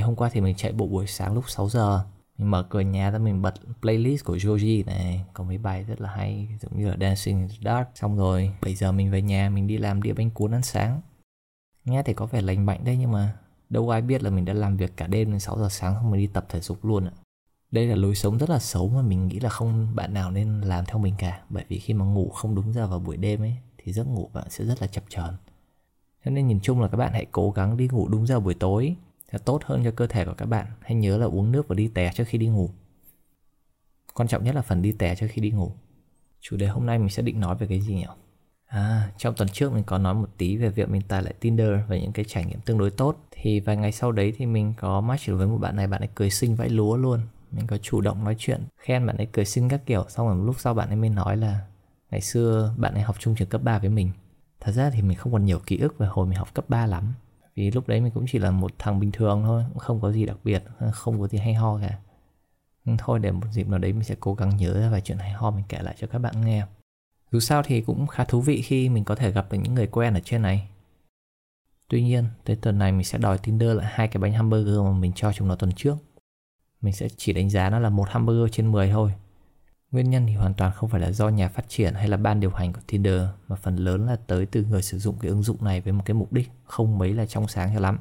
ngày hôm qua thì mình chạy bộ buổi sáng lúc 6 giờ. Mình mở cửa nhà ra, mình bật playlist của Joji này. Có mấy bài rất là hay, giống như là Dancing in the Dark. Xong rồi bây giờ mình về nhà, mình đi làm đĩa bánh cuốn ăn sáng. Nghe thì có vẻ lành mạnh đấy, nhưng mà đâu ai biết là mình đã làm việc cả đêm đến 6 giờ sáng không mình đi tập thể dục luôn ạ. Đây là lối sống rất là xấu mà mình nghĩ là không bạn nào nên làm theo mình cả. Bởi vì khi mà ngủ không đúng giờ vào buổi đêm ấy, thì giấc ngủ bạn sẽ rất là chập chờn. Cho nên nhìn chung là các bạn hãy cố gắng đi ngủ đúng giờ buổi tối sẽ tốt hơn cho cơ thể của các bạn. Hãy nhớ là uống nước và đi tè trước khi đi ngủ. Quan trọng nhất là phần đi tè trước khi đi ngủ. Chủ đề hôm nay mình sẽ định nói về cái gì nhỉ? À, trong tuần trước mình có nói một tí về việc mình tải lại Tinder và những cái trải nghiệm tương đối tốt. Thì vài ngày sau đấy thì mình có match được với một bạn này, bạn ấy cười xinh vãi lúa luôn. Mình có chủ động nói chuyện, khen bạn ấy cười xinh các kiểu. Xong rồi một lúc sau bạn ấy mới nói là Ngày xưa bạn ấy học chung trường cấp 3 với mình. Thật ra thì mình không còn nhiều ký ức về hồi mình học cấp 3 lắm. Vì lúc đấy mình cũng chỉ là một thằng bình thường thôi Cũng không có gì đặc biệt, không có gì hay ho cả Nhưng thôi để một dịp nào đấy mình sẽ cố gắng nhớ ra vài chuyện hay ho mình kể lại cho các bạn nghe dù sao thì cũng khá thú vị khi mình có thể gặp được những người quen ở trên này. Tuy nhiên, tới tuần này mình sẽ đòi Tinder lại hai cái bánh hamburger mà mình cho chúng nó tuần trước. Mình sẽ chỉ đánh giá nó là một hamburger trên 10 thôi. Nguyên nhân thì hoàn toàn không phải là do nhà phát triển hay là ban điều hành của Tinder mà phần lớn là tới từ người sử dụng cái ứng dụng này với một cái mục đích không mấy là trong sáng cho lắm.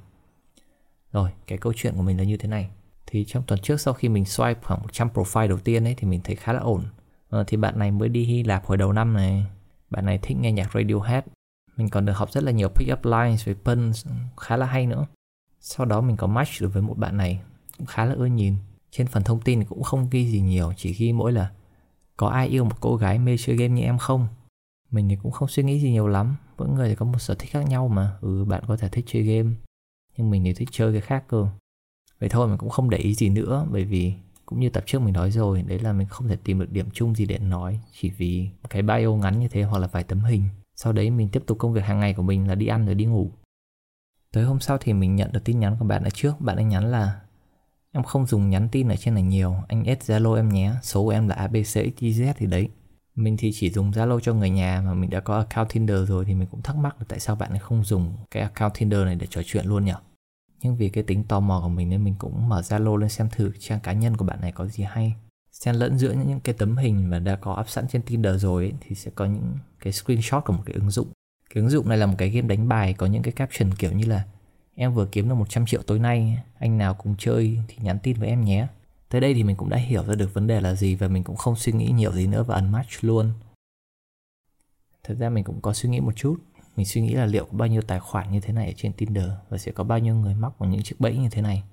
Rồi, cái câu chuyện của mình là như thế này. Thì trong tuần trước sau khi mình swipe khoảng 100 profile đầu tiên ấy thì mình thấy khá là ổn. À, thì bạn này mới đi Hy Lạp hồi đầu năm này. Bạn này thích nghe nhạc Radiohead. Mình còn được học rất là nhiều pick up lines với puns khá là hay nữa. Sau đó mình có match được với một bạn này cũng khá là ưa nhìn. Trên phần thông tin cũng không ghi gì nhiều chỉ ghi mỗi là có ai yêu một cô gái mê chơi game như em không? Mình thì cũng không suy nghĩ gì nhiều lắm. Mỗi người thì có một sở thích khác nhau mà. Ừ bạn có thể thích chơi game, nhưng mình thì thích chơi cái khác cơ. Vậy thôi, mình cũng không để ý gì nữa, bởi vì cũng như tập trước mình nói rồi, đấy là mình không thể tìm được điểm chung gì để nói. Chỉ vì cái bio ngắn như thế hoặc là vài tấm hình. Sau đấy mình tiếp tục công việc hàng ngày của mình là đi ăn rồi đi ngủ. Tới hôm sau thì mình nhận được tin nhắn của bạn ở trước. Bạn ấy nhắn là em không dùng nhắn tin ở trên này nhiều. Anh add zalo em nhé. Số của em là abcxyz thì đấy. Mình thì chỉ dùng Zalo cho người nhà mà mình đã có account Tinder rồi thì mình cũng thắc mắc là tại sao bạn ấy không dùng cái account Tinder này để trò chuyện luôn nhỉ? nhưng vì cái tính tò mò của mình nên mình cũng mở Zalo lên xem thử trang cá nhân của bạn này có gì hay. Xen lẫn giữa những cái tấm hình mà đã có up sẵn trên Tinder rồi ấy, thì sẽ có những cái screenshot của một cái ứng dụng. Cái ứng dụng này là một cái game đánh bài có những cái caption kiểu như là em vừa kiếm được 100 triệu tối nay, anh nào cùng chơi thì nhắn tin với em nhé tới đây thì mình cũng đã hiểu ra được vấn đề là gì và mình cũng không suy nghĩ nhiều gì nữa và unmatch luôn thật ra mình cũng có suy nghĩ một chút mình suy nghĩ là liệu có bao nhiêu tài khoản như thế này ở trên Tinder và sẽ có bao nhiêu người mắc vào những chiếc bẫy như thế này.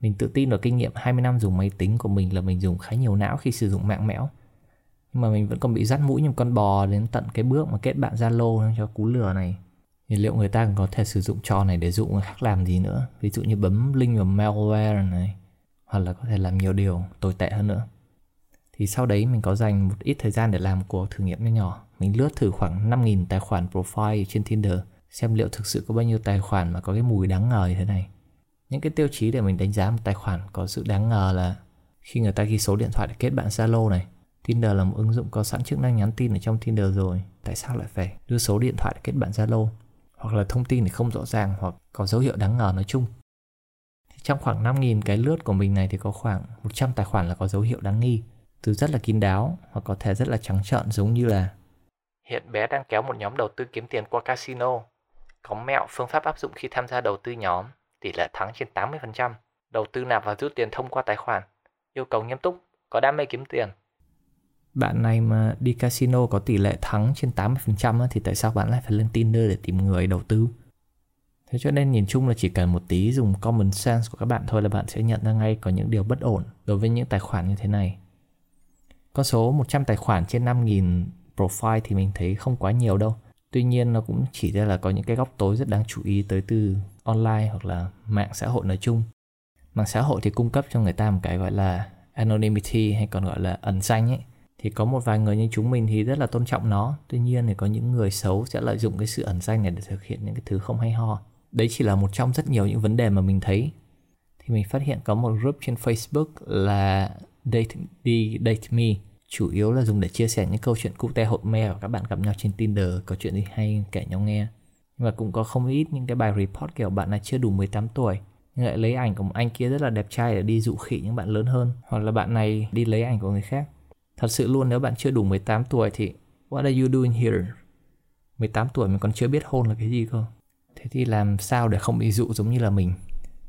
Mình tự tin vào kinh nghiệm 20 năm dùng máy tính của mình là mình dùng khá nhiều não khi sử dụng mạng mẽo. Nhưng mà mình vẫn còn bị dắt mũi như một con bò đến tận cái bước mà kết bạn Zalo cho cú lừa này. Thì liệu người ta có thể sử dụng trò này để dụ người khác làm gì nữa? Ví dụ như bấm link vào malware này, hoặc là có thể làm nhiều điều tồi tệ hơn nữa. Thì sau đấy mình có dành một ít thời gian để làm một cuộc thử nghiệm nhỏ nhỏ mình lướt thử khoảng 5.000 tài khoản profile trên Tinder, xem liệu thực sự có bao nhiêu tài khoản mà có cái mùi đáng ngờ như thế này. Những cái tiêu chí để mình đánh giá một tài khoản có sự đáng ngờ là khi người ta ghi số điện thoại để kết bạn Zalo này. Tinder là một ứng dụng có sẵn chức năng nhắn tin ở trong Tinder rồi. Tại sao lại phải đưa số điện thoại để kết bạn Zalo? Hoặc là thông tin thì không rõ ràng hoặc có dấu hiệu đáng ngờ nói chung. Trong khoảng 5.000 cái lướt của mình này thì có khoảng 100 tài khoản là có dấu hiệu đáng nghi. Từ rất là kín đáo hoặc có thể rất là trắng trợn giống như là Hiện bé đang kéo một nhóm đầu tư kiếm tiền qua casino. Có mẹo phương pháp áp dụng khi tham gia đầu tư nhóm, tỷ lệ thắng trên 80%. Đầu tư nạp và rút tiền thông qua tài khoản. Yêu cầu nghiêm túc, có đam mê kiếm tiền. Bạn này mà đi casino có tỷ lệ thắng trên 80% thì tại sao bạn lại phải lên Tinder để tìm người đầu tư? Thế cho nên nhìn chung là chỉ cần một tí dùng common sense của các bạn thôi là bạn sẽ nhận ra ngay có những điều bất ổn đối với những tài khoản như thế này. Con số 100 tài khoản trên 5.000 profile thì mình thấy không quá nhiều đâu tuy nhiên nó cũng chỉ ra là có những cái góc tối rất đáng chú ý tới từ online hoặc là mạng xã hội nói chung mạng xã hội thì cung cấp cho người ta một cái gọi là anonymity hay còn gọi là ẩn danh ấy thì có một vài người như chúng mình thì rất là tôn trọng nó. Tuy nhiên thì có những người xấu sẽ lợi dụng cái sự ẩn danh này để thực hiện những cái thứ không hay ho. Đấy chỉ là một trong rất nhiều những vấn đề mà mình thấy. Thì mình phát hiện có một group trên Facebook là date đi, date me. Chủ yếu là dùng để chia sẻ những câu chuyện cụ te hột me của các bạn gặp nhau trên Tinder, có chuyện gì hay kể nhau nghe. Nhưng mà cũng có không ít những cái bài report kiểu bạn này chưa đủ 18 tuổi, nhưng lại lấy ảnh của một anh kia rất là đẹp trai để đi dụ khỉ những bạn lớn hơn. Hoặc là bạn này đi lấy ảnh của người khác thật sự luôn, nếu bạn chưa đủ 18 tuổi thì what are you doing here? 18 tuổi mình còn chưa biết hôn là cái gì cơ. Thế thì làm sao để không bị dụ giống như là mình?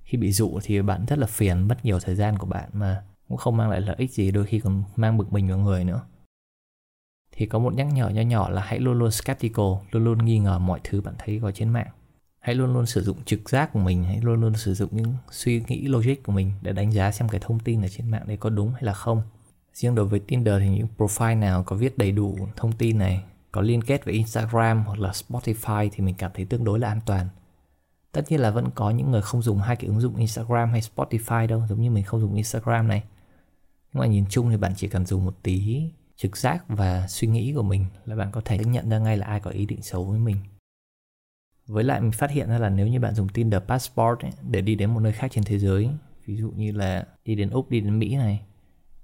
Khi bị dụ thì bạn rất là phiền, mất nhiều thời gian của bạn mà cũng không mang lại lợi ích gì, đôi khi còn mang bực mình vào người nữa. Thì có một nhắc nhở nho nhỏ là hãy luôn luôn skeptical, luôn luôn nghi ngờ mọi thứ bạn thấy có trên mạng. Hãy luôn luôn sử dụng trực giác của mình, hãy luôn luôn sử dụng những suy nghĩ logic của mình để đánh giá xem cái thông tin ở trên mạng đấy có đúng hay là không riêng đối với Tinder thì những profile nào có viết đầy đủ thông tin này có liên kết với Instagram hoặc là Spotify thì mình cảm thấy tương đối là an toàn. Tất nhiên là vẫn có những người không dùng hai cái ứng dụng Instagram hay Spotify đâu giống như mình không dùng Instagram này. Nhưng mà nhìn chung thì bạn chỉ cần dùng một tí trực giác và suy nghĩ của mình là bạn có thể nhận ra ngay là ai có ý định xấu với mình. Với lại mình phát hiện ra là nếu như bạn dùng Tinder Passport ấy, để đi đến một nơi khác trên thế giới ví dụ như là đi đến úc đi đến mỹ này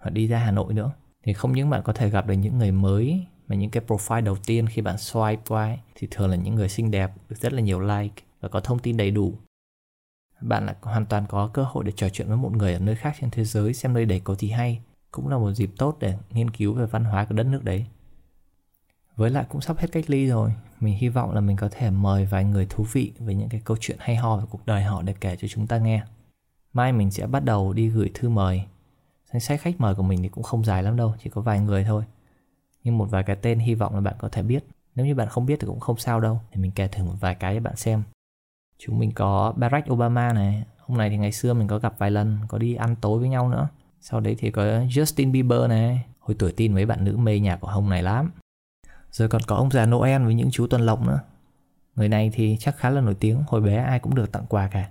hoặc đi ra hà nội nữa. Thì không những bạn có thể gặp được những người mới mà những cái profile đầu tiên khi bạn swipe qua ấy, thì thường là những người xinh đẹp được rất là nhiều like và có thông tin đầy đủ. Bạn lại hoàn toàn có cơ hội để trò chuyện với một người ở nơi khác trên thế giới xem nơi đấy có gì hay. Cũng là một dịp tốt để nghiên cứu về văn hóa của đất nước đấy. Với lại cũng sắp hết cách ly rồi. Mình hy vọng là mình có thể mời vài người thú vị về những cái câu chuyện hay ho về cuộc đời họ để kể cho chúng ta nghe. Mai mình sẽ bắt đầu đi gửi thư mời danh sách khách mời của mình thì cũng không dài lắm đâu, chỉ có vài người thôi. Nhưng một vài cái tên hy vọng là bạn có thể biết. Nếu như bạn không biết thì cũng không sao đâu, thì mình kể thử một vài cái cho bạn xem. Chúng mình có Barack Obama này ông này thì ngày xưa mình có gặp vài lần, có đi ăn tối với nhau nữa. Sau đấy thì có Justin Bieber này. Hồi tuổi tin mấy bạn nữ mê nhạc của ông này lắm. Rồi còn có ông già Noel với những chú tuần lộc nữa. Người này thì chắc khá là nổi tiếng, hồi bé ai cũng được tặng quà cả.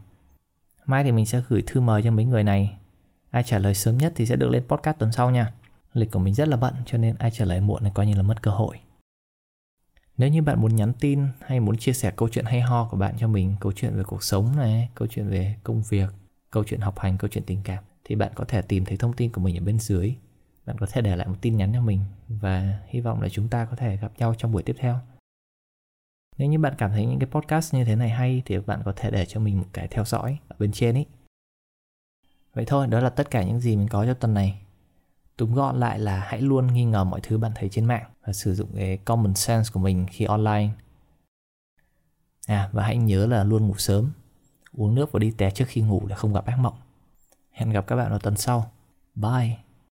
Mai thì mình sẽ gửi thư mời cho mấy người này ai trả lời sớm nhất thì sẽ được lên podcast tuần sau nha. Lịch của mình rất là bận, cho nên ai trả lời muộn thì coi như là mất cơ hội. Nếu như bạn muốn nhắn tin hay muốn chia sẻ câu chuyện hay ho của bạn cho mình, câu chuyện về cuộc sống này, câu chuyện về công việc, câu chuyện học hành, câu chuyện tình cảm, thì bạn có thể tìm thấy thông tin của mình ở bên dưới. Bạn có thể để lại một tin nhắn cho mình và hy vọng là chúng ta có thể gặp nhau trong buổi tiếp theo. Nếu như bạn cảm thấy những cái podcast như thế này hay thì bạn có thể để cho mình một cái theo dõi ở bên trên ấy vậy thôi, đó là tất cả những gì mình có cho tuần này. Túm gọn lại là hãy luôn nghi ngờ mọi thứ bạn thấy trên mạng và sử dụng cái common sense của mình khi online. À và hãy nhớ là luôn ngủ sớm, uống nước và đi té trước khi ngủ để không gặp ác mộng. Hẹn gặp các bạn vào tuần sau. Bye.